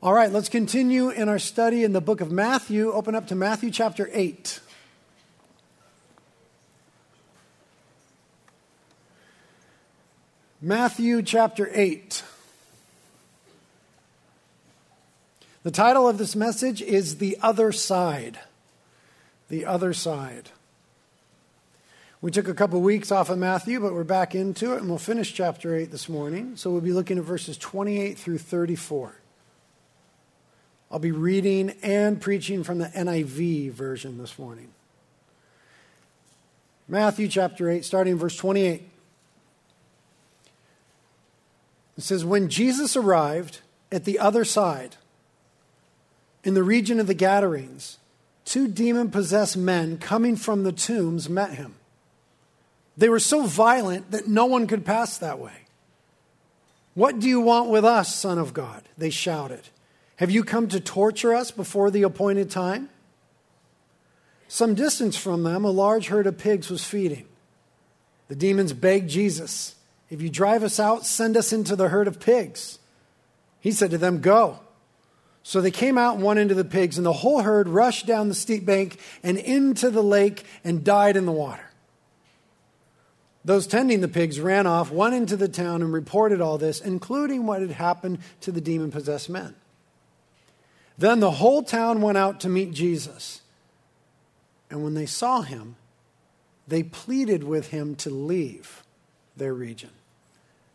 All right, let's continue in our study in the book of Matthew. Open up to Matthew chapter 8. Matthew chapter 8. The title of this message is The Other Side. The Other Side. We took a couple weeks off of Matthew, but we're back into it, and we'll finish chapter 8 this morning. So we'll be looking at verses 28 through 34. I'll be reading and preaching from the NIV version this morning. Matthew chapter 8, starting verse 28. It says, When Jesus arrived at the other side, in the region of the Gadarenes, two demon possessed men coming from the tombs met him. They were so violent that no one could pass that way. What do you want with us, Son of God? They shouted. Have you come to torture us before the appointed time? Some distance from them, a large herd of pigs was feeding. The demons begged Jesus, If you drive us out, send us into the herd of pigs. He said to them, Go. So they came out and went into the pigs, and the whole herd rushed down the steep bank and into the lake and died in the water. Those tending the pigs ran off, went into the town, and reported all this, including what had happened to the demon possessed men. Then the whole town went out to meet Jesus. And when they saw him, they pleaded with him to leave their region.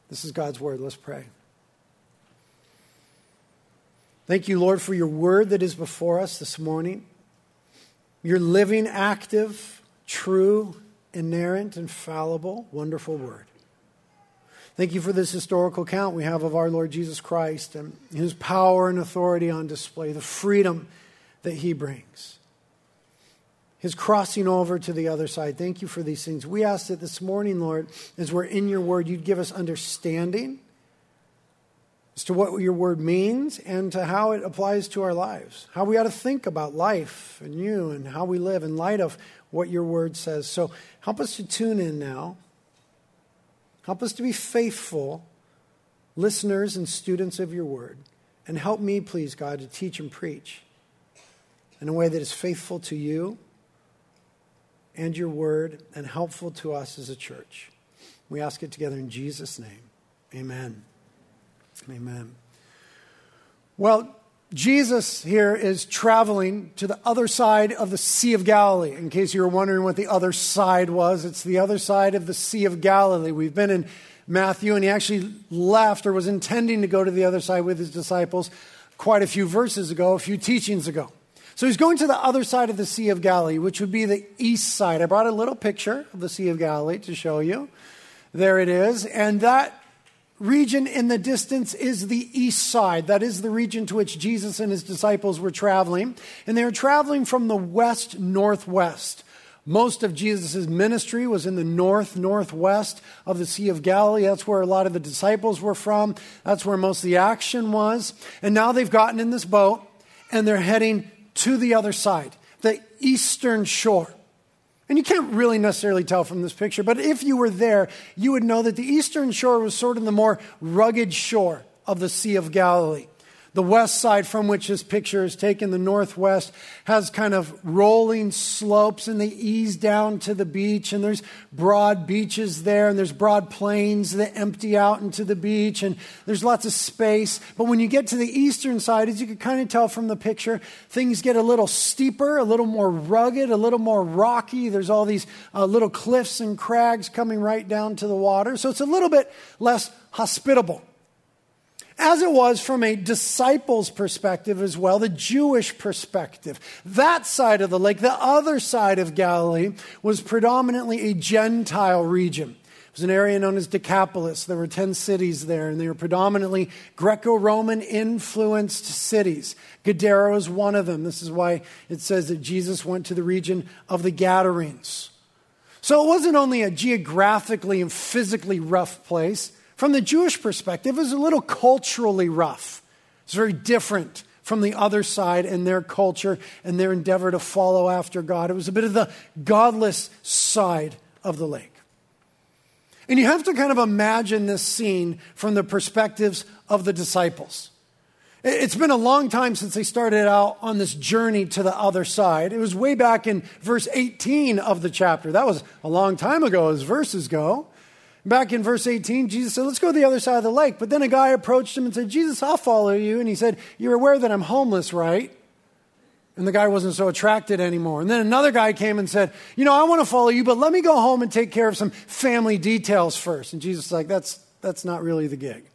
This is God's word. Let's pray. Thank you, Lord, for your word that is before us this morning. Your living, active, true, inerrant, infallible, wonderful word. Thank you for this historical account we have of our Lord Jesus Christ and his power and authority on display, the freedom that he brings, his crossing over to the other side. Thank you for these things. We ask that this morning, Lord, as we're in your word, you'd give us understanding as to what your word means and to how it applies to our lives, how we ought to think about life and you and how we live in light of what your word says. So help us to tune in now. Help us to be faithful listeners and students of your word. And help me, please, God, to teach and preach in a way that is faithful to you and your word and helpful to us as a church. We ask it together in Jesus' name. Amen. Amen. Well, Jesus here is traveling to the other side of the Sea of Galilee. In case you were wondering what the other side was, it's the other side of the Sea of Galilee. We've been in Matthew, and he actually left or was intending to go to the other side with his disciples quite a few verses ago, a few teachings ago. So he's going to the other side of the Sea of Galilee, which would be the east side. I brought a little picture of the Sea of Galilee to show you. There it is. And that region in the distance is the east side. That is the region to which Jesus and his disciples were traveling. And they were traveling from the west northwest. Most of Jesus' ministry was in the north northwest of the Sea of Galilee. That's where a lot of the disciples were from. That's where most of the action was. And now they've gotten in this boat and they're heading to the other side, the eastern shore. And you can't really necessarily tell from this picture, but if you were there, you would know that the eastern shore was sort of the more rugged shore of the Sea of Galilee. The west side from which this picture is taken, the northwest, has kind of rolling slopes and they ease down to the beach. And there's broad beaches there and there's broad plains that empty out into the beach and there's lots of space. But when you get to the eastern side, as you can kind of tell from the picture, things get a little steeper, a little more rugged, a little more rocky. There's all these uh, little cliffs and crags coming right down to the water. So it's a little bit less hospitable as it was from a disciples' perspective as well, the Jewish perspective. That side of the lake, the other side of Galilee, was predominantly a Gentile region. It was an area known as Decapolis. There were 10 cities there, and they were predominantly Greco Roman influenced cities. Gadara was one of them. This is why it says that Jesus went to the region of the Gadarenes. So it wasn't only a geographically and physically rough place, from the Jewish perspective, it was a little culturally rough. It's very different from the other side and their culture and their endeavor to follow after God. It was a bit of the godless side of the lake. And you have to kind of imagine this scene from the perspectives of the disciples. It's been a long time since they started out on this journey to the other side. It was way back in verse 18 of the chapter. That was a long time ago, as verses go. Back in verse 18, Jesus said, Let's go to the other side of the lake. But then a guy approached him and said, Jesus, I'll follow you. And he said, You're aware that I'm homeless, right? And the guy wasn't so attracted anymore. And then another guy came and said, You know, I want to follow you, but let me go home and take care of some family details first. And Jesus was like, That's, that's not really the gig.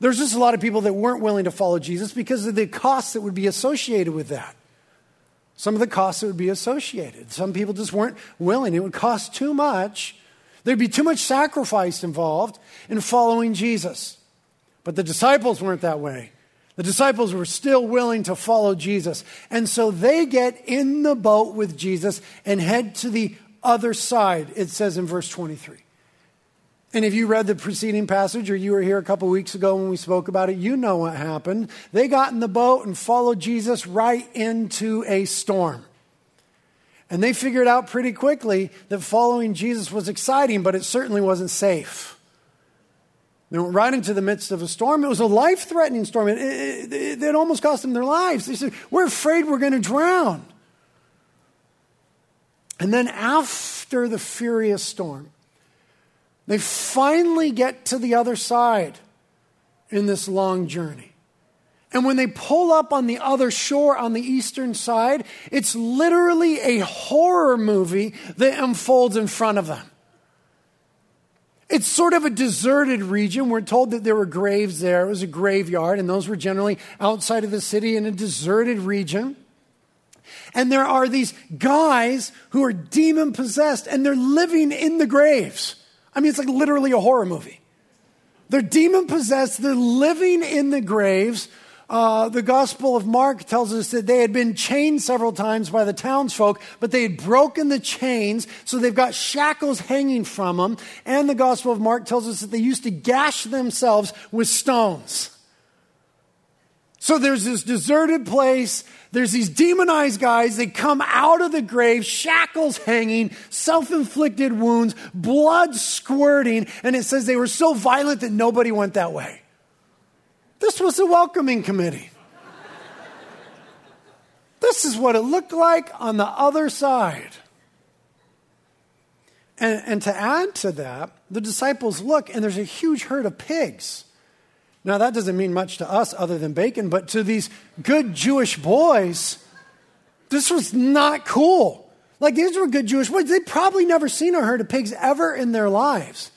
There's just a lot of people that weren't willing to follow Jesus because of the costs that would be associated with that. Some of the costs that would be associated. Some people just weren't willing. It would cost too much. There'd be too much sacrifice involved in following Jesus. But the disciples weren't that way. The disciples were still willing to follow Jesus. And so they get in the boat with Jesus and head to the other side, it says in verse 23. And if you read the preceding passage or you were here a couple weeks ago when we spoke about it, you know what happened. They got in the boat and followed Jesus right into a storm. And they figured out pretty quickly that following Jesus was exciting, but it certainly wasn't safe. They went right into the midst of a storm. It was a life threatening storm. It, it, it, it, almost cost them their lives. They said, We're afraid we're going to drown. And then, after the furious storm, they finally get to the other side in this long journey. And when they pull up on the other shore on the eastern side, it's literally a horror movie that unfolds in front of them. It's sort of a deserted region. We're told that there were graves there. It was a graveyard, and those were generally outside of the city in a deserted region. And there are these guys who are demon possessed, and they're living in the graves. I mean, it's like literally a horror movie. They're demon possessed, they're living in the graves. Uh, the Gospel of Mark tells us that they had been chained several times by the townsfolk, but they had broken the chains, so they've got shackles hanging from them. And the Gospel of Mark tells us that they used to gash themselves with stones. So there's this deserted place. There's these demonized guys. They come out of the grave, shackles hanging, self inflicted wounds, blood squirting. And it says they were so violent that nobody went that way. This was the welcoming committee. this is what it looked like on the other side. And, and to add to that, the disciples look and there's a huge herd of pigs. Now, that doesn't mean much to us other than bacon, but to these good Jewish boys, this was not cool. Like, these were good Jewish boys. They'd probably never seen a herd of pigs ever in their lives.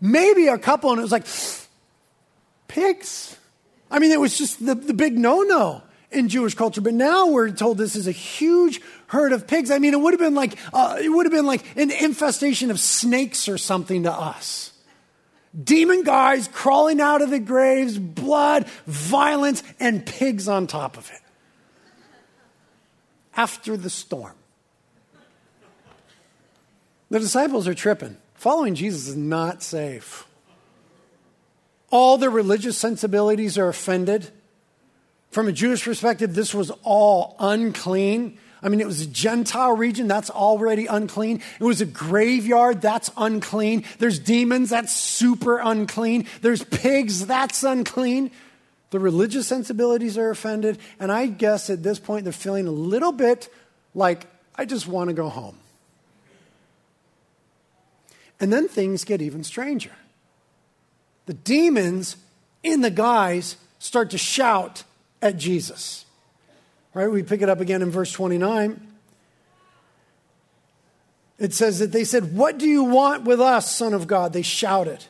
Maybe a couple, and it was like, pigs? I mean, it was just the, the big no no in Jewish culture. But now we're told this is a huge herd of pigs. I mean, it would have been like, uh, it would have been like an infestation of snakes or something to us demon guys crawling out of the graves, blood, violence, and pigs on top of it. After the storm. The disciples are tripping. Following Jesus is not safe. All their religious sensibilities are offended. From a Jewish perspective, this was all unclean. I mean, it was a Gentile region, that's already unclean. It was a graveyard, that's unclean. There's demons, that's super unclean. There's pigs, that's unclean. The religious sensibilities are offended, and I guess at this point they're feeling a little bit like, I just want to go home. And then things get even stranger. The demons in the guys start to shout at Jesus. Right? We pick it up again in verse 29. It says that they said, What do you want with us, Son of God? They shouted.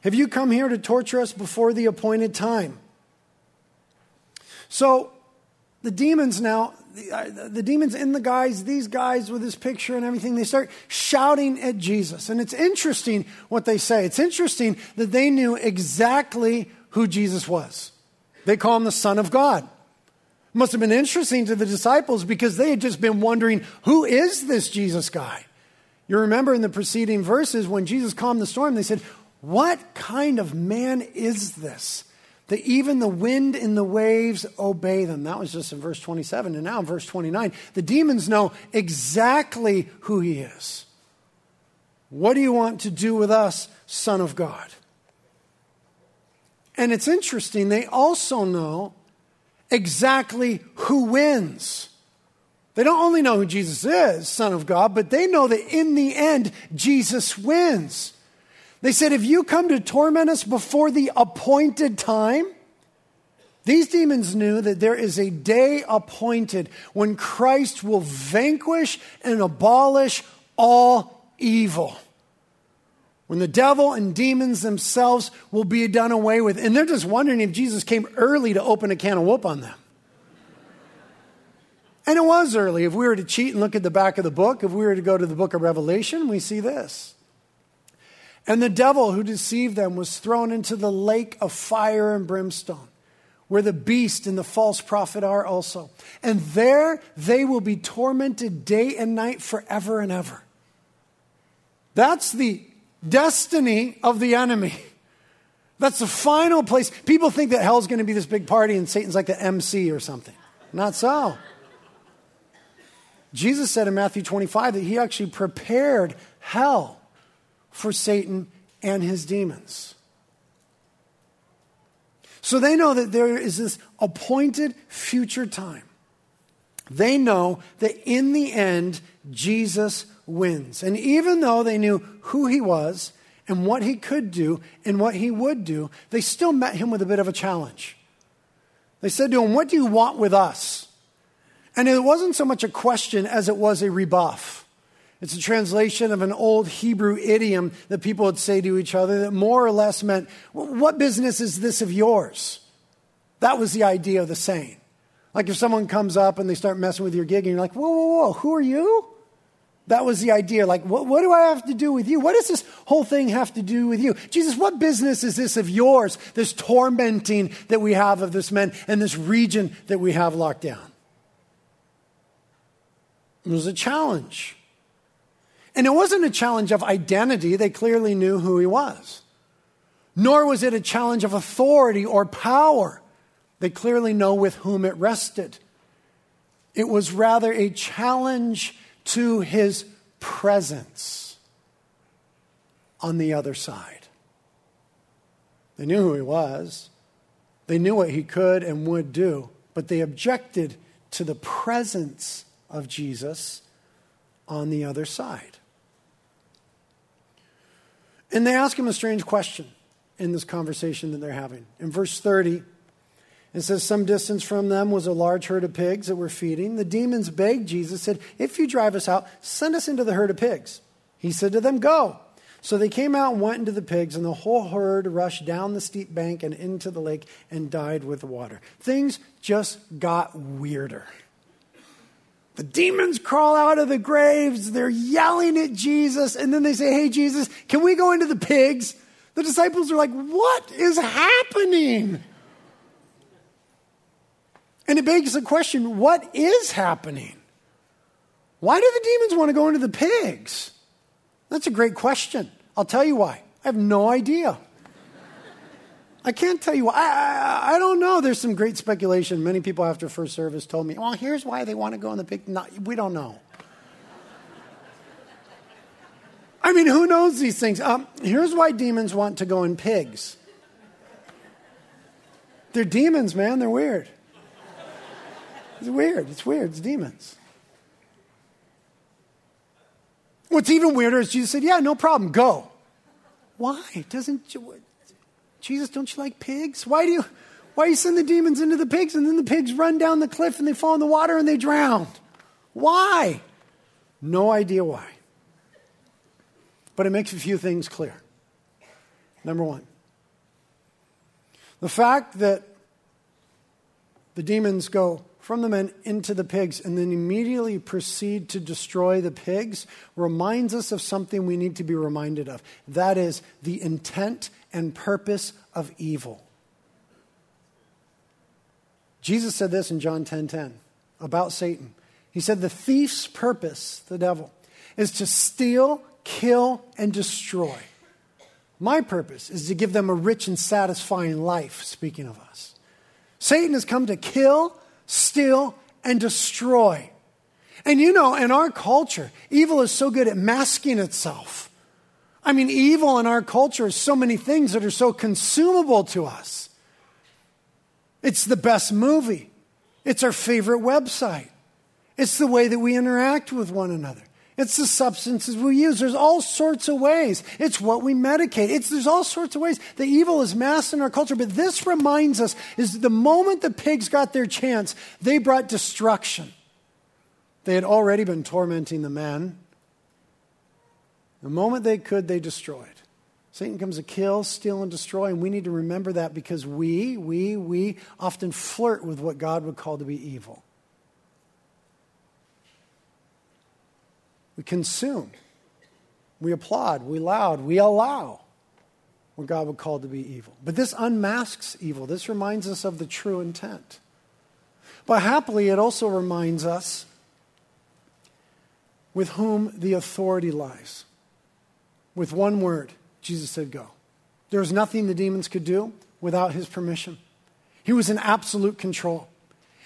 Have you come here to torture us before the appointed time? So the demons now, the, uh, the, demons in the guys, these guys with this picture and everything, they start shouting at Jesus. And it's interesting what they say. It's interesting that they knew exactly who Jesus was. They call him the Son of God must have been interesting to the disciples because they had just been wondering who is this Jesus guy? You remember in the preceding verses when Jesus calmed the storm, they said, What kind of man is this? That even the wind and the waves obey them. That was just in verse 27. And now in verse 29, the demons know exactly who he is. What do you want to do with us, Son of God? And it's interesting, they also know exactly who wins. They don't only know who Jesus is, Son of God, but they know that in the end, Jesus wins. They said, if you come to torment us before the appointed time, these demons knew that there is a day appointed when Christ will vanquish and abolish all evil. When the devil and demons themselves will be done away with. And they're just wondering if Jesus came early to open a can of whoop on them. And it was early. If we were to cheat and look at the back of the book, if we were to go to the book of Revelation, we see this. And the devil who deceived them was thrown into the lake of fire and brimstone, where the beast and the false prophet are also. And there they will be tormented day and night forever and ever. That's the destiny of the enemy. That's the final place. People think that hell's going to be this big party and Satan's like the MC or something. Not so. Jesus said in Matthew 25 that he actually prepared hell for Satan and his demons. So they know that there is this appointed future time. They know that in the end, Jesus wins. And even though they knew who he was and what he could do and what he would do, they still met him with a bit of a challenge. They said to him, What do you want with us? And it wasn't so much a question as it was a rebuff. It's a translation of an old Hebrew idiom that people would say to each other that more or less meant, What business is this of yours? That was the idea of the saying. Like if someone comes up and they start messing with your gig and you're like, Whoa, whoa, whoa, who are you? That was the idea. Like, what, what, do I have to do with you? What does this whole thing have to do with you? Jesus, what business is this of yours, this tormenting that we have of this man and this region that we have locked down? It was a challenge. And it wasn't a challenge of identity. They clearly knew who he was. Nor was it a challenge of authority or power. They clearly know with whom it rested. It was rather a challenge to his presence on the other side. They knew who he was, they knew what he could and would do, but they objected to the presence of Jesus on the other side. And they ask him a strange question in this conversation that they're having. In verse 30, it says, Some distance from them was a large herd of pigs that were feeding. The demons begged Jesus, said, If you drive us out, send us into the herd of pigs. He said to them, Go. So they came out and went into the pigs, and the whole herd rushed down the steep bank and into the lake and died with the water. Things just got weirder. The demons crawl out of the graves, they're yelling at Jesus, and then they say, Hey, Jesus, can we go into the pigs? The disciples are like, What is happening? And it begs the question what is happening? Why do the demons want to go into the pigs? That's a great question. I'll tell you why. I have no idea. I can't tell you. I, I, I, don't know. There's some great speculation. Many people after first service told me, well, here's why they want to go in the pig. No, we don't know. I mean, who knows these things? Um, here's why demons want to go in pigs. They're demons, man. They're weird. It's weird. It's weird. It's demons. What's even weirder is Jesus said, Yeah, no problem, go. Why? Doesn't Jesus, don't you like pigs? Why do you why you send the demons into the pigs and then the pigs run down the cliff and they fall in the water and they drown? Why? No idea why. But it makes a few things clear. Number one, the fact that the demons go from the men into the pigs and then immediately proceed to destroy the pigs reminds us of something we need to be reminded of. That is the intent and purpose of evil. Jesus said this in John 10:10 10, 10, about Satan. He said the thief's purpose, the devil, is to steal, kill and destroy. My purpose is to give them a rich and satisfying life, speaking of us. Satan has come to kill, steal, and destroy. And you know, in our culture, evil is so good at masking itself. I mean, evil in our culture is so many things that are so consumable to us. It's the best movie, It's our favorite website. It's the way that we interact with one another. It's the substances we use. There's all sorts of ways. It's what we medicate. It's, there's all sorts of ways. The evil is masked in our culture, but this reminds us is the moment the pigs got their chance, they brought destruction. They had already been tormenting the men. The moment they could, they destroyed. Satan comes to kill, steal, and destroy, and we need to remember that because we, we, we often flirt with what God would call to be evil. We consume, we applaud, we loud, we allow what God would call to be evil. But this unmasks evil. This reminds us of the true intent. But happily, it also reminds us with whom the authority lies. With one word Jesus said, Go. There was nothing the demons could do without his permission. He was in absolute control.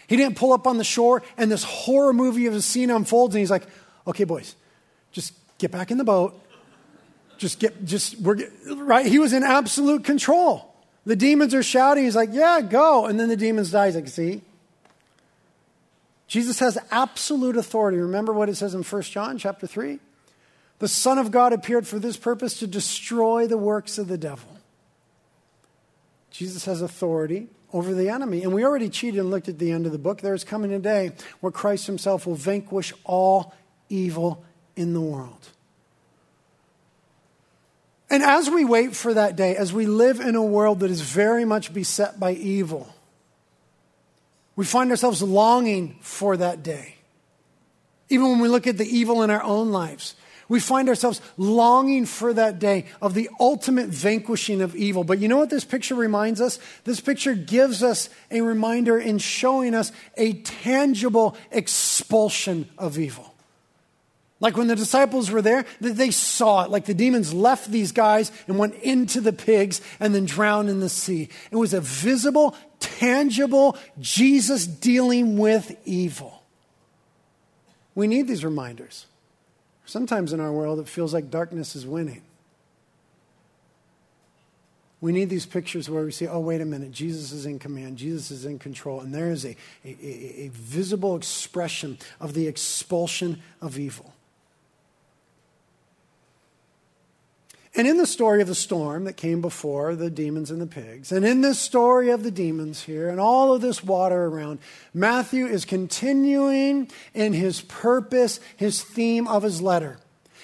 He didn't pull up on the shore and this horror movie of a scene unfolds and he's like, okay, boys, just get back in the boat. Just get, just, we're, right? He was in absolute control. The demons are shouting. He's like, yeah, go. And then the demons die. He's like, see? Jesus has absolute authority. Remember what it says in 1 John chapter 3? The Son of God appeared for this purpose to destroy the works of the devil. Jesus has authority over the enemy. And we already cheated and looked at the end of the book. There is coming a day where Christ himself will vanquish all evil in the world. And as we wait for that day, as we live in a world that is very much beset by evil, we find ourselves longing for that day. Even when we look at the evil in our own lives, we find ourselves longing for that day of the ultimate vanquishing of evil. But you know what this picture reminds us? This picture gives us a reminder in showing us a tangible expulsion of evil. Like when the disciples were there, they saw it. Like the demons left these guys and went into the pigs and then drowned in the sea. It was a visible, tangible Jesus dealing with evil. We need these reminders. Sometimes in our world, it feels like darkness is winning. We need these pictures where we see, oh, wait a minute, Jesus is in command, Jesus is in control, and there is a, a, a, visible expression of the expulsion of evil. And in the story of the storm that came before the demons and the pigs, and in this story of the demons here, and all of this water around, Matthew is continuing in his purpose, his theme of his letter.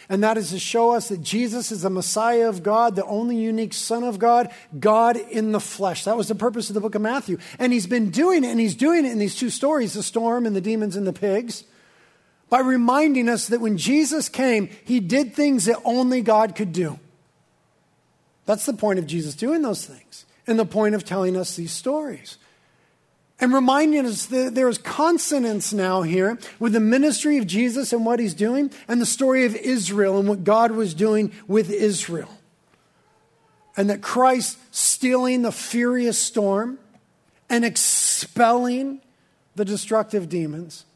And that is to show us that Jesus is the Messiah of God, the only unique Son of God, God in the flesh. That was the purpose of the book of Matthew. And he's been doing it, and he's doing it in these two stories the storm and the demons and the pigs by reminding us that when Jesus came, he did things that only God could do. That's the point of Jesus doing those things and the point of telling us these stories. And reminding us that there's consonance now here with the ministry of Jesus and what he's doing, and the story of Israel and what God was doing with Israel. And that Christ stealing the furious storm and expelling the destructive demons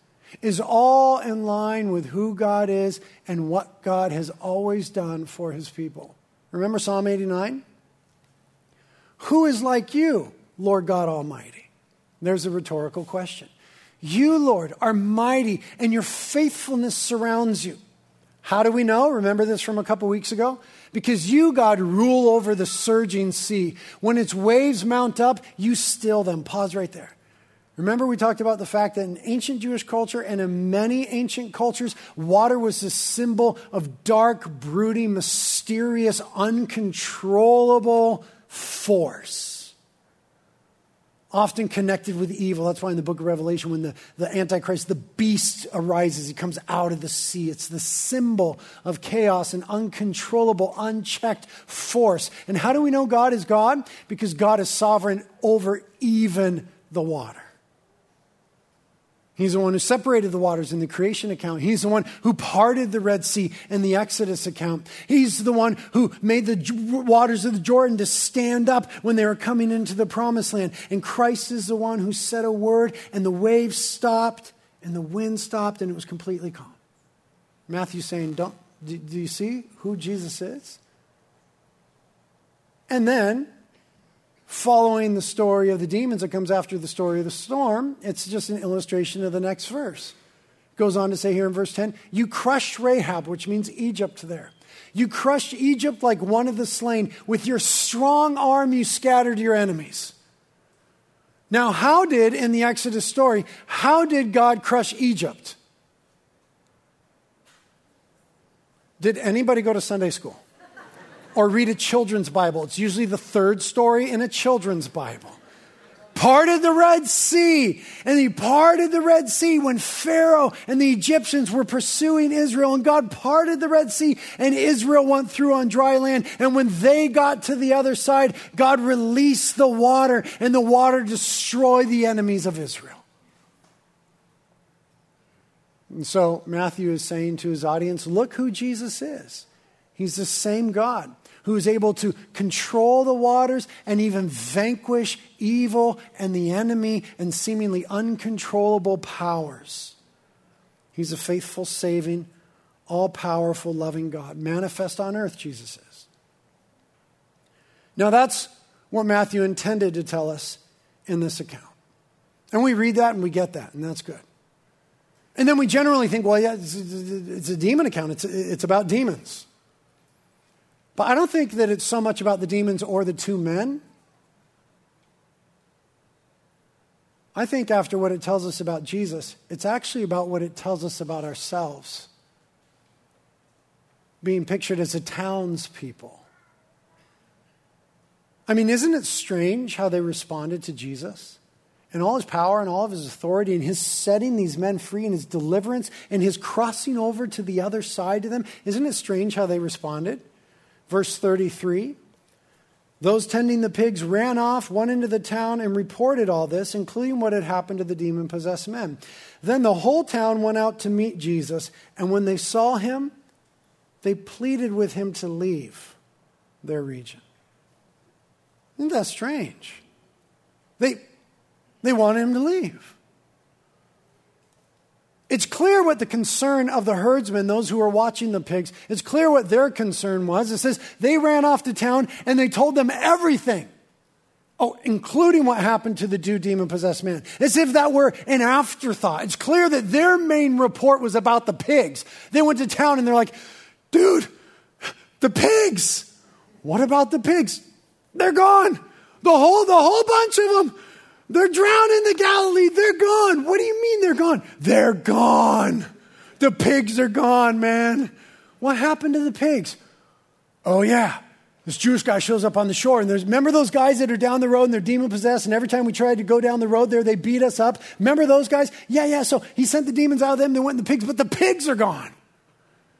is all in line with who God is and what God has always done for his people. Remember Psalm 89? Who is like you, Lord God Almighty? There's a rhetorical question. You, Lord, are mighty, and your faithfulness surrounds you. How do we know? Remember this from a couple weeks ago? Because you, God, rule over the surging sea. When its waves mount up, you still them. Pause right there. Remember, we talked about the fact that in ancient Jewish culture and in many ancient cultures, water was a symbol of dark, broody, mysterious, uncontrollable force. Often connected with evil. That's why in the book of Revelation, when the, the Antichrist, the beast arises, he comes out of the sea. It's the symbol of chaos and uncontrollable, unchecked force. And how do we know God is God? Because God is sovereign over even the water. He's the one who separated the waters in the creation account. He's the one who parted the Red Sea in the Exodus account. He's the one who made the waters of the Jordan to stand up when they were coming into the promised land. And Christ is the one who said a word, and the waves stopped, and the wind stopped, and it was completely calm. Matthew's saying, Don't, do, do you see who Jesus is? And then following the story of the demons that comes after the story of the storm. It's just an illustration of the next verse. It goes on to say here in verse 10 You crushed Rahab, which means Egypt there. You crushed Egypt like one of the slain. With your strong arm, you scattered your enemies. Now, how did, in the Exodus story, how did God crush Egypt? Did anybody go to Sunday school? Or read a children's Bible. It's usually the third story in a children's Bible. Parted the Red Sea. And he parted the Red Sea when Pharaoh and the Egyptians were pursuing Israel. And God parted the Red Sea and Israel went through on dry land. And when they got to the other side, God released the water and the water destroyed the enemies of Israel. And so Matthew is saying to his audience, look who Jesus is. He's the same God who is able to control the waters and even vanquish evil and the enemy and seemingly uncontrollable powers. He's a faithful, saving, all powerful, loving God. Manifest on earth, Jesus is. Now, that's what Matthew intended to tell us in this account. And we read that and we get that, and that's good. And then we generally think, well, yeah, it's, a demon account, it's, it's about demons. But I don't think that it's so much about the demons or the two men. I think after what it tells us about Jesus, it's actually about what it tells us about ourselves. Being pictured as a townspeople. I mean, isn't it strange how they responded to Jesus? And all his power and all of his authority and his setting these men free and his deliverance and his crossing over to the other side to them. Isn't it strange how they responded? Verse 33 Those tending the pigs ran off, went into the town, and reported all this, including what had happened to the demon possessed men. Then the whole town went out to meet Jesus, and when they saw him, they pleaded with him to leave their region. Isn't that strange? They, they wanted him to leave. It's clear what the concern of the herdsmen, those who were watching the pigs, it's clear what their concern was. It says they ran off to town and they told them everything. Oh, including what happened to the two demon possessed man. As if that were an afterthought. It's clear that their main report was about the pigs. They went to town and they're like, dude, the pigs. What about the pigs? They're gone. The whole, the whole bunch of them. They're drowned in the Galilee. They're gone. What do you mean they're gone? They're gone. The pigs are gone, man. What happened to the pigs? Oh, yeah. This Jewish guy shows up on the shore, and there's, remember those guys that are down the road and they're demon possessed, and every time we tried to go down the road there, they beat us up? Remember those guys? Yeah, yeah. So he sent the demons out of them, they went in the pigs, but the pigs are gone.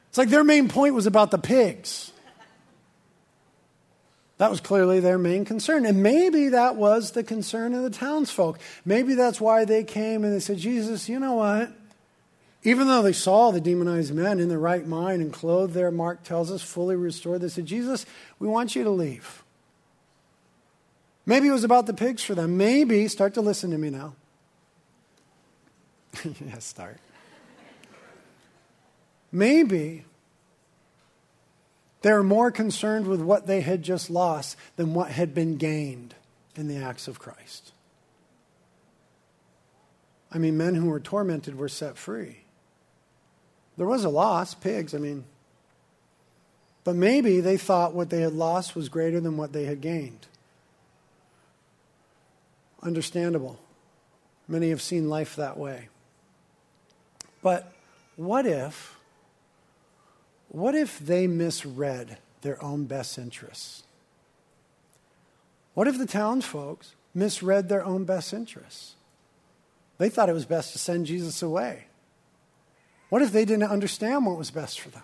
It's like their main point was about the pigs. That was clearly their main concern. And maybe that was the concern of the townsfolk. Maybe that's why they came and they said, Jesus, you know what? Even though they saw the demonized men in their right mind and clothed there, Mark tells us, fully restored, they said, Jesus, we want you to leave. Maybe it was about the pigs for them. Maybe, start to listen to me now. yes, start. Maybe they were more concerned with what they had just lost than what had been gained in the acts of Christ. I mean, men who were tormented were set free. There was a loss, pigs, I mean. But maybe they thought what they had lost was greater than what they had gained. Understandable. Many have seen life that way. But what if what if they misread their own best interests? What if the townsfolk misread their own best interests? They thought it was best to send Jesus away. What if they didn't understand what was best for them?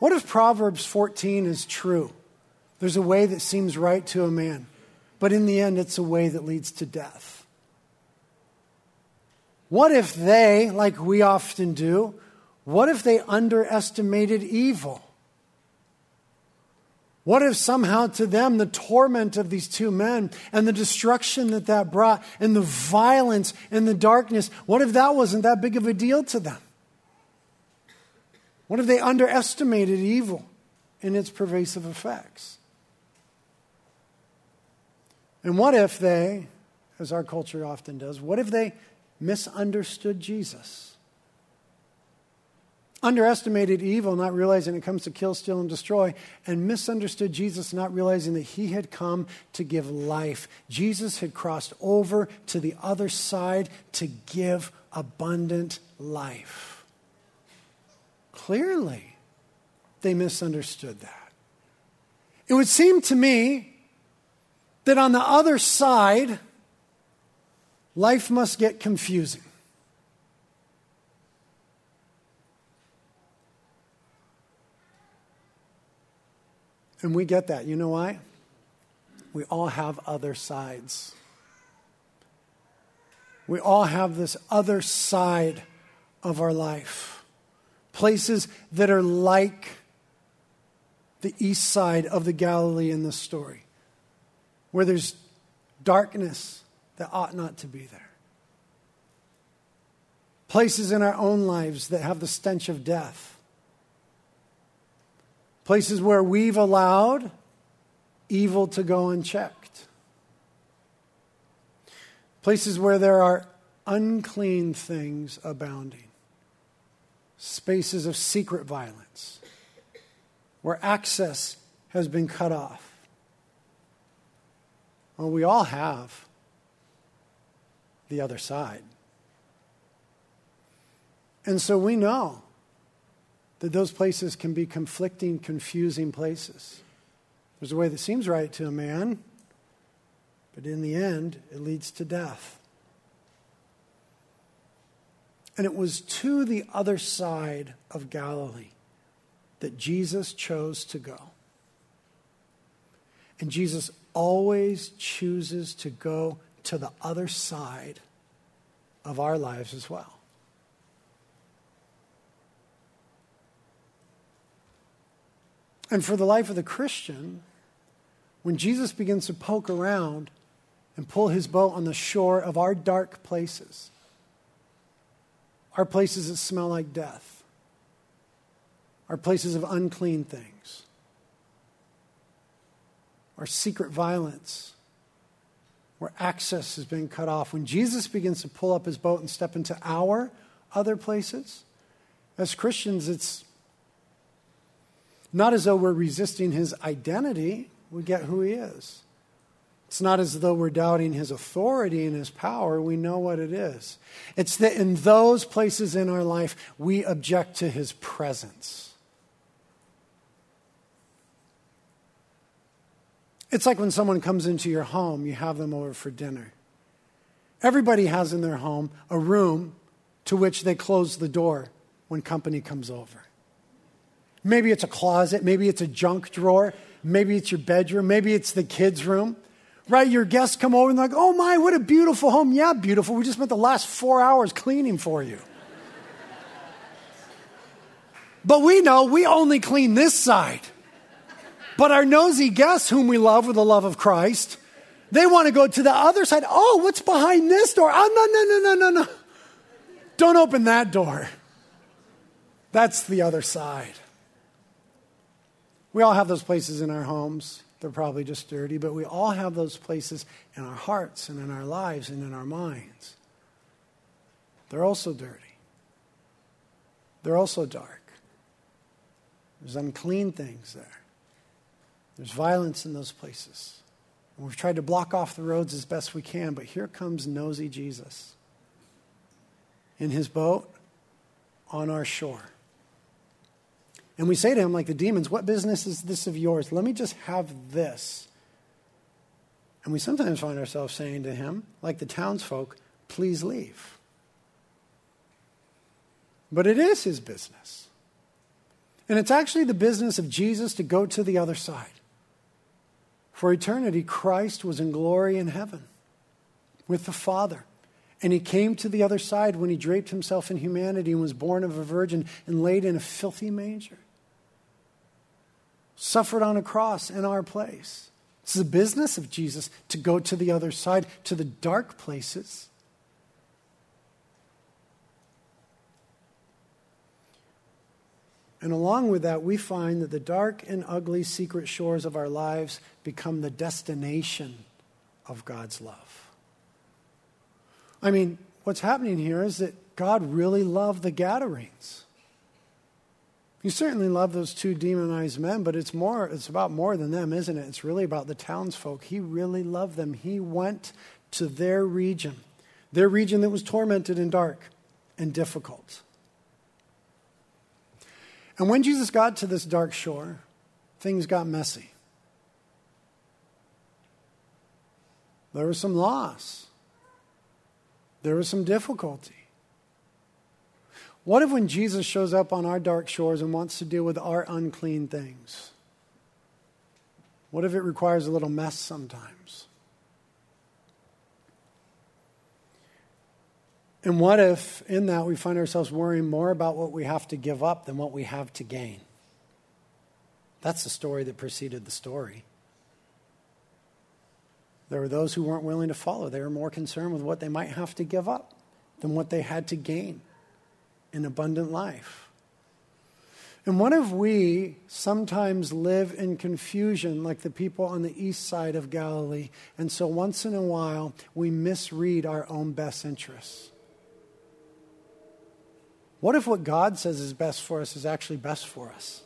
What if Proverbs 14 is true? There's a way that seems right to a man, but in the end, it's a way that leads to death. What if they, like we often do, what if they underestimated evil? What if somehow to them the torment of these two men and the destruction that that brought and the violence and the darkness, what if that wasn't that big of a deal to them? What if they underestimated evil and its pervasive effects? And what if they, as our culture often does, what if they misunderstood Jesus? Underestimated evil, not realizing it comes to kill, steal, and destroy, and misunderstood Jesus, not realizing that he had come to give life. Jesus had crossed over to the other side to give abundant life. Clearly, they misunderstood that. It would seem to me that on the other side, life must get confusing. And we get that. You know why? We all have other sides. We all have this other side of our life. Places that are like the east side of the Galilee in this story, where there's darkness that ought not to be there. Places in our own lives that have the stench of death places where we've allowed evil to go unchecked, places where there are unclean things abounding, spaces of secret violence, where access has been cut off. Well, we all have the other side. And so we know that those places can be conflicting, confusing places. There's a way that seems right to a man, but in the end, it leads to death. And it was to the other side of Galilee that Jesus chose to go. And Jesus always chooses to go to the other side of our lives as well. And for the life of the Christian, when Jesus begins to poke around and pull his boat on the shore of our dark places, our places that smell like death, our places of unclean things, our secret violence, where access has been cut off. When Jesus begins to pull up his boat and step into our other places, as Christians, it's not as though we're resisting his identity, we get who he is. It's not as though we're doubting his authority and his power. We know what it is. It's that in those places in our life, we object to his presence. It's like when someone comes into your home, you have them over for dinner. Everybody has in their home a room to which they close the door when company comes over. Maybe it's a closet, maybe it's a junk drawer, maybe it's your bedroom, maybe it's the kids' room. Right? Your guests come over and they're like, oh my, what a beautiful home. Yeah, beautiful. We just spent the last four hours cleaning for you. but we know we only clean this side. But our nosy guests, whom we love with the love of Christ, they want to go to the other side. Oh, what's behind this door? Oh, no, no, no, no, no, no. Don't open that door. That's the other side. We all have those places in our homes. They're probably just dirty, but we all have those places in our hearts and in our lives and in our minds. They're also dirty. They're also dark. There's unclean things there. There's violence in those places. And we've tried to block off the roads as best we can, but here comes nosy Jesus in his boat on our shore. And we say to him, like the demons, What business is this of yours? Let me just have this. And we sometimes find ourselves saying to him, like the townsfolk, Please leave. But it is his business. And it's actually the business of Jesus to go to the other side. For eternity, Christ was in glory in heaven with the Father. And he came to the other side when he draped himself in humanity and was born of a virgin and laid in a filthy manger. Suffered on a cross in our place. It's the business of Jesus to go to the other side, to the dark places. And along with that, we find that the dark and ugly secret shores of our lives become the destination of God's love. I mean, what's happening here is that God really loved the Gadarenes. He certainly loved those two demonized men, but it's more it's about more than them, isn't it? It's really about the townsfolk. He really loved them. He went to their region, their region that was tormented and dark and difficult. And when Jesus got to this dark shore, things got messy. There was some loss. There was some difficulty. What if when Jesus shows up on our dark shores and wants to deal with our unclean things? What if it requires a little mess sometimes? And what if in that we find ourselves worrying more about what we have to give up than what we have to gain? That's the story that preceded the story. There were those who weren't willing to follow. They were more concerned with what they might have to give up than what they had to gain in abundant life. And what if we sometimes live in confusion like the people on the east side of Galilee, and so once in a while we misread our own best interests? What if what God says is best for us is actually best for us?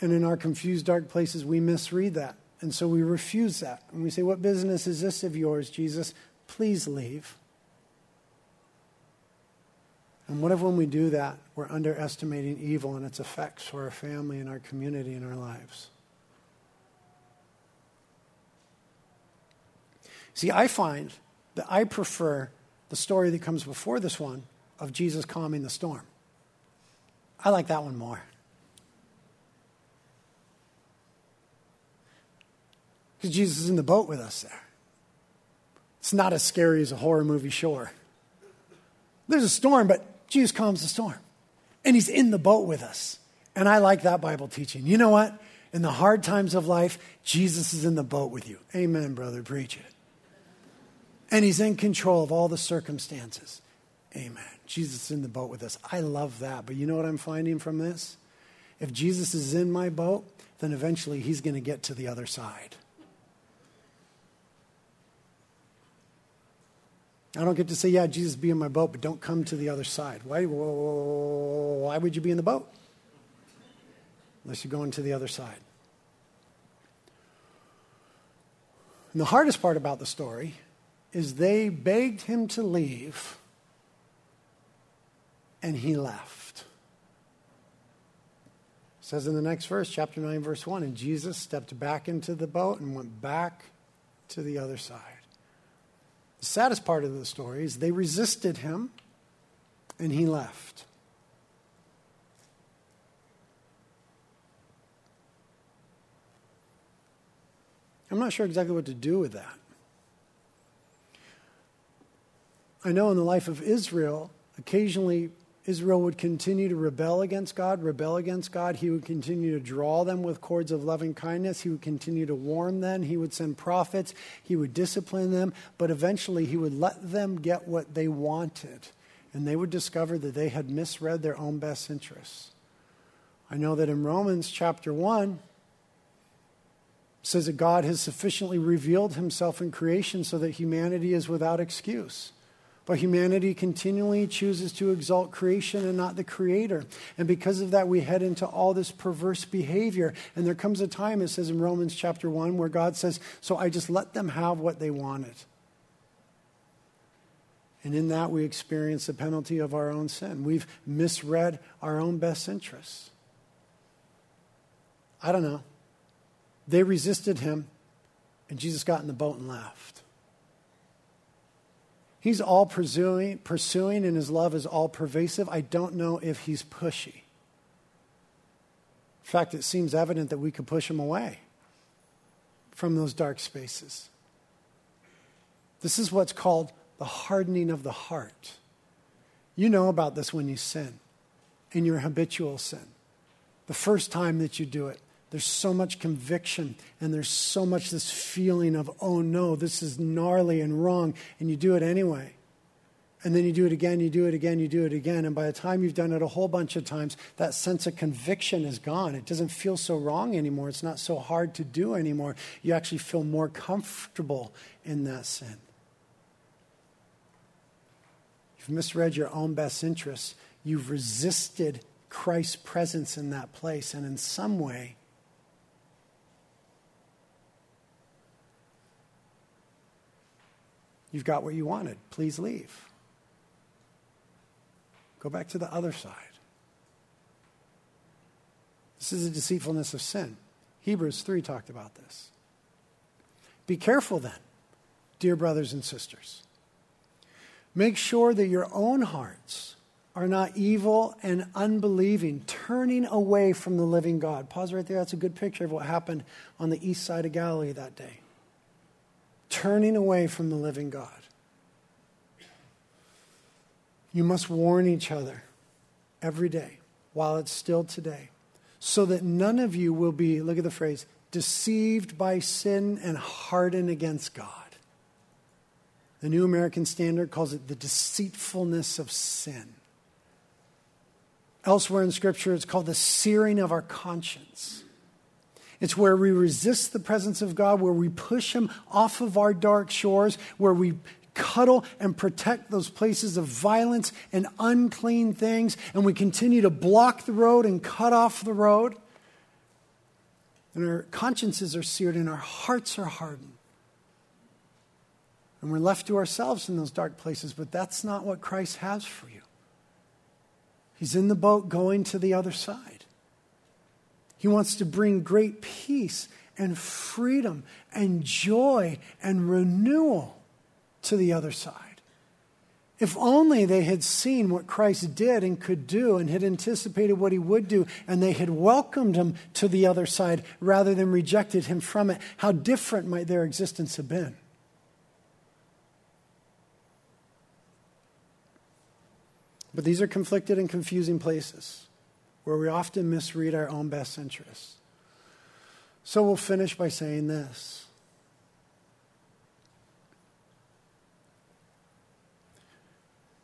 And in our confused, dark places, we misread that. And so we refuse that. And we say, What business is this of yours, Jesus? Please leave. And what if when we do that, we're underestimating evil and its effects for our family and our community and our lives? See, I find that I prefer the story that comes before this one of Jesus calming the storm. I like that one more. Because Jesus is in the boat with us there. It's not as scary as a horror movie shore. There's a storm, but Jesus calms the storm. And he's in the boat with us. And I like that Bible teaching. You know what? In the hard times of life, Jesus is in the boat with you. Amen, brother. Preach it. And he's in control of all the circumstances. Amen. Jesus is in the boat with us. I love that. But you know what I'm finding from this? If Jesus is in my boat, then eventually he's going to get to the other side. I don't get to say, yeah, Jesus, be in my boat, but don't come to the other side. Why, why would you be in the boat? Unless you're going to the other side. And the hardest part about the story is they begged him to leave, and he left. It says in the next verse, chapter 9, verse 1, and Jesus stepped back into the boat and went back to the other side. The saddest part of the story is they resisted him and he left. I'm not sure exactly what to do with that. I know in the life of Israel, occasionally Israel would continue to rebel against God, rebel against God. He would continue to draw them with cords of loving kindness. He would continue to warn them. He would send prophets. He would discipline them. But eventually, he would let them get what they wanted. And they would discover that they had misread their own best interests. I know that in Romans chapter 1, says that God has sufficiently revealed himself in creation so that humanity is without excuse. But humanity continually chooses to exalt creation and not the creator. And because of that, we head into all this perverse behavior. And there comes a time, it says in Romans chapter 1, where God says, So I just let them have what they wanted. And in that, we experience the penalty of our own sin. We've misread our own best interests. I don't know. They resisted him, and Jesus got in the boat and left. He's all pursuing, pursuing, and his love is all pervasive. I don't know if he's pushy. In fact, it seems evident that we could push him away from those dark spaces. This is what's called the hardening of the heart. You know about this when you sin, in your habitual sin. The first time that you do it, there's so much conviction and there's so much this feeling of, oh no, this is gnarly and wrong, and you do it anyway. And then you do it again, you do it again, you do it again. And by the time you've done it a whole bunch of times, that sense of conviction is gone. It doesn't feel so wrong anymore. It's not so hard to do anymore. You actually feel more comfortable in that sin. You've misread your own best interests. You've resisted Christ's presence in that place. And in some way, you've got what you wanted. Please leave. Go back to the other side. This is the deceitfulness of sin. Hebrews 3 talked about this. Be careful then, dear brothers and sisters. Make sure that your own hearts are not evil and unbelieving, turning away from the living God. Pause right there. That's a good picture of what happened on the east side of Galilee that day. Turning away from the living God. You must warn each other every day while it's still today, so that none of you will be, look at the phrase, deceived by sin and hardened against God. The New American Standard calls it the deceitfulness of sin. Elsewhere in Scripture, it's called the searing of our conscience. It's where we resist the presence of God, where we push Him off of our dark shores, where we cuddle and protect those places of violence and unclean things, and we continue to block the road and cut off the road. And our consciences are seared and our hearts are hardened. And we're left to ourselves in those dark places, but that's not what Christ has for you. He's in the boat going to the other side. He wants to bring great peace and freedom and joy and renewal to the other side. If only they had seen what Christ did and could do and had anticipated what he would do, and they had welcomed him to the other side rather than rejected him from it, how different might their existence have been? But these are conflicted and confusing places where we often misread our own best interests. So we'll finish by saying this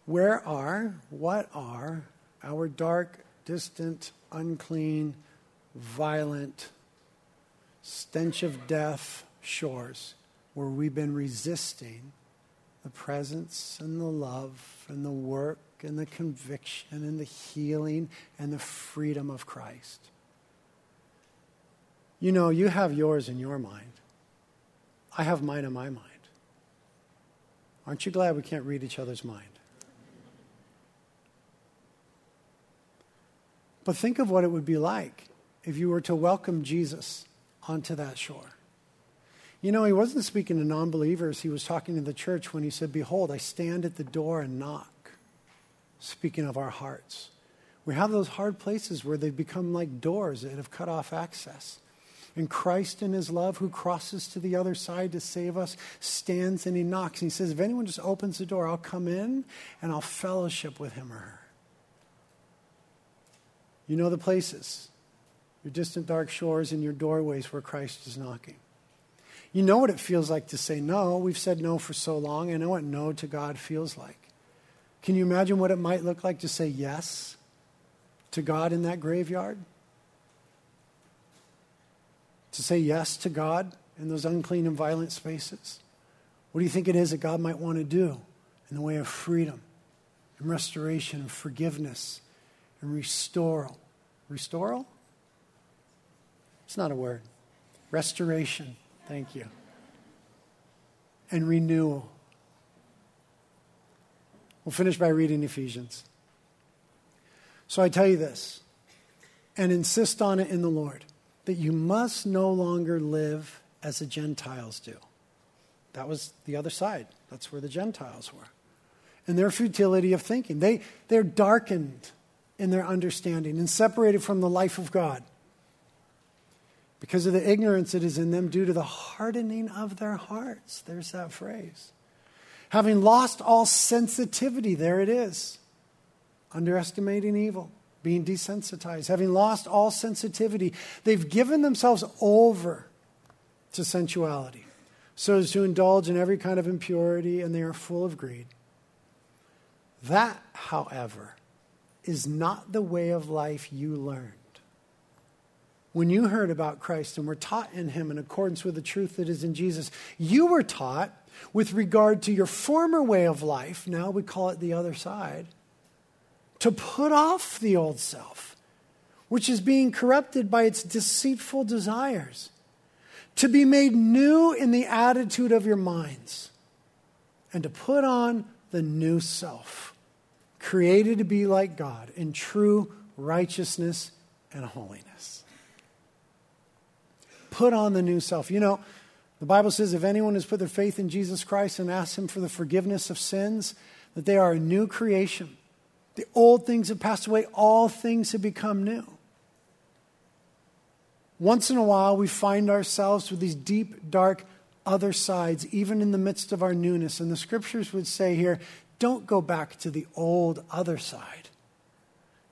Where are, what are our dark, distant, unclean, violent, stench of death shores where we've been resisting the presence and the love and the work and the conviction and the healing and the freedom of Christ? You know, you have yours in your mind. I have mine in my mind. Aren't you glad we can't read each other's mind? But think of what it would be like if you were to welcome Jesus onto that shore. You know, he wasn't speaking to non believers, he was talking to the church when he said, Behold, I stand at the door and knock. Speaking of our hearts. We have those hard places where they've become like doors that have cut off access. And Christ, in his love, who crosses to the other side to save us, stands and he knocks. And he says, If anyone just opens the door, I'll come in and I'll fellowship with him or her. You know the places, your distant dark shores and your doorways where Christ is knocking. You know what it feels like to say no. We've said no for so long. I know what no to God feels like. Can you imagine what it might look like to say yes to God in that graveyard? To say yes to God in those unclean and violent spaces? What do you think it is that God might want to do in the way of freedom and restoration and forgiveness and restoral? Restoral? It's not a word. Restoration. Thank you. And renewal. We'll finish by reading Ephesians. So I tell you this, and insist on it in the Lord, that you must no longer live as the Gentiles do. That was the other side. That's where the Gentiles were. And their futility of thinking. They, they're darkened in their understanding and separated from the life of God because of the ignorance that is in them due to the hardening of their hearts. There's that phrase. Having lost all sensitivity, there it is. Underestimating evil, being desensitized, having lost all sensitivity, they've given themselves over to sensuality so as to indulge in every kind of impurity, and they are full of greed. That, however, is not the way of life you learned. When you heard about Christ and were taught in Him in accordance with the truth that is in Jesus, you were taught with regard to your former way of life, now we call it the other side, to put off the old self, which is being corrupted by its deceitful desires, to be made new in the attitude of your minds, and to put on the new self, created to be like God in true righteousness and holiness. Put on the new self. You know, the Bible says if anyone has put their faith in Jesus Christ and asked Him for the forgiveness of sins, that they are a new creation. The old things have passed away, all things have become new. Once in a while, we find ourselves with these deep, dark other sides, even in the midst of our newness. And the scriptures would say here don't go back to the old other side.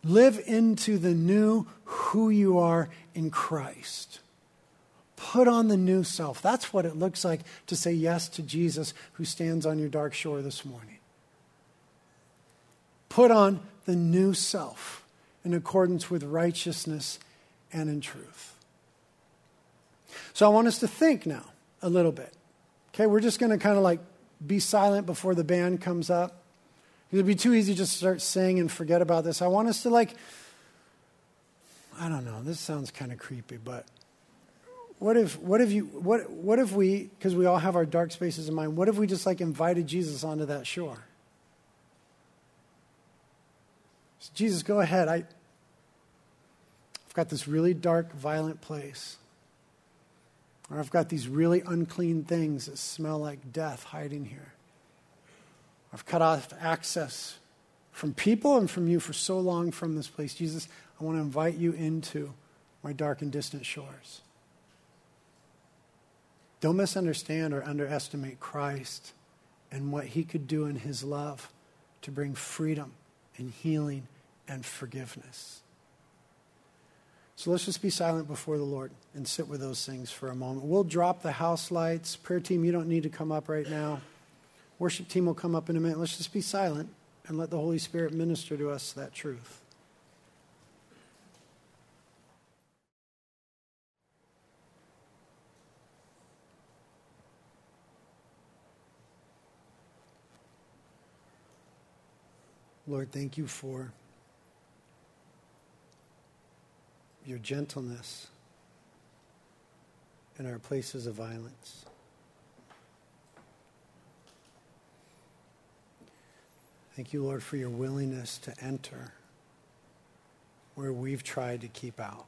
Live into the new who you are in Christ. Put on the new self. That's what it looks like to say yes to Jesus who stands on your dark shore this morning. Put on the new self in accordance with righteousness and in truth. So I want us to think now a little bit. Okay, we're just going to kind of like be silent before the band comes up. It'd be too easy just to start singing and forget about this. I want us to like, I don't know, this sounds kind of creepy, but what if what if you what what if we because we all have our dark spaces in mind what if we just like invited jesus onto that shore? So jesus go ahead. I i've got this really dark violent place. Or i've got these really unclean things that smell like death hiding here. I've cut off access from people and from you for so long from this place. Jesus i want to invite you into my dark and distant shores don't misunderstand or underestimate Christ and what he could do in his love to bring freedom and healing and forgiveness. So let's just be silent before the Lord and sit with those things for a moment. We'll drop the house lights. Prayer team, you don't need to come up right now. Worship team will come up in a minute. Let's just be silent and let the Holy Spirit minister to us that truth. Lord, thank you for your gentleness in our places of violence. Thank you, Lord, for your willingness to enter where we've tried to keep out.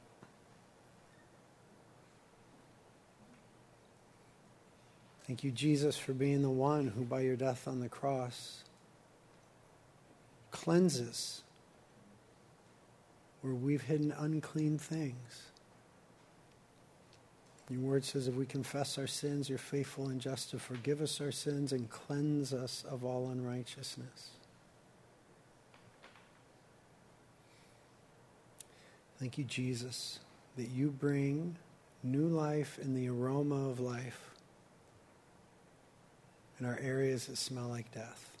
Thank you, Jesus, for being the one who, by your death on the cross, cleanses where we've hidden unclean things. Your word says if we confess our sins, you're faithful and just to forgive us our sins and cleanse us of all unrighteousness. Thank you, Jesus, that you bring new life and the aroma of life in our areas that smell like death.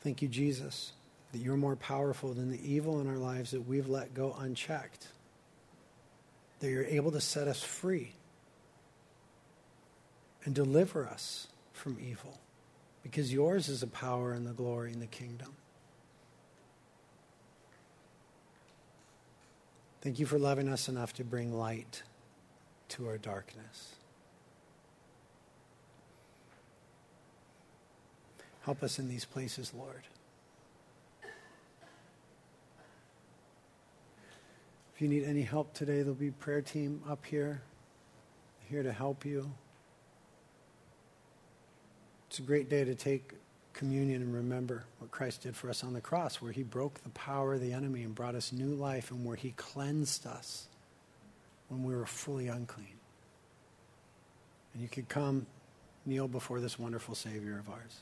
Thank you, Jesus, that you're more powerful than the evil in our lives that we've let go unchecked. That you're able to set us free and deliver us from evil because yours is the power and the glory and the kingdom. Thank you for loving us enough to bring light to our darkness. Help us in these places, Lord. If you need any help today, there'll be a prayer team up here, here to help you. It's a great day to take communion and remember what Christ did for us on the cross, where he broke the power of the enemy and brought us new life, and where he cleansed us when we were fully unclean. And you could come kneel before this wonderful Savior of ours.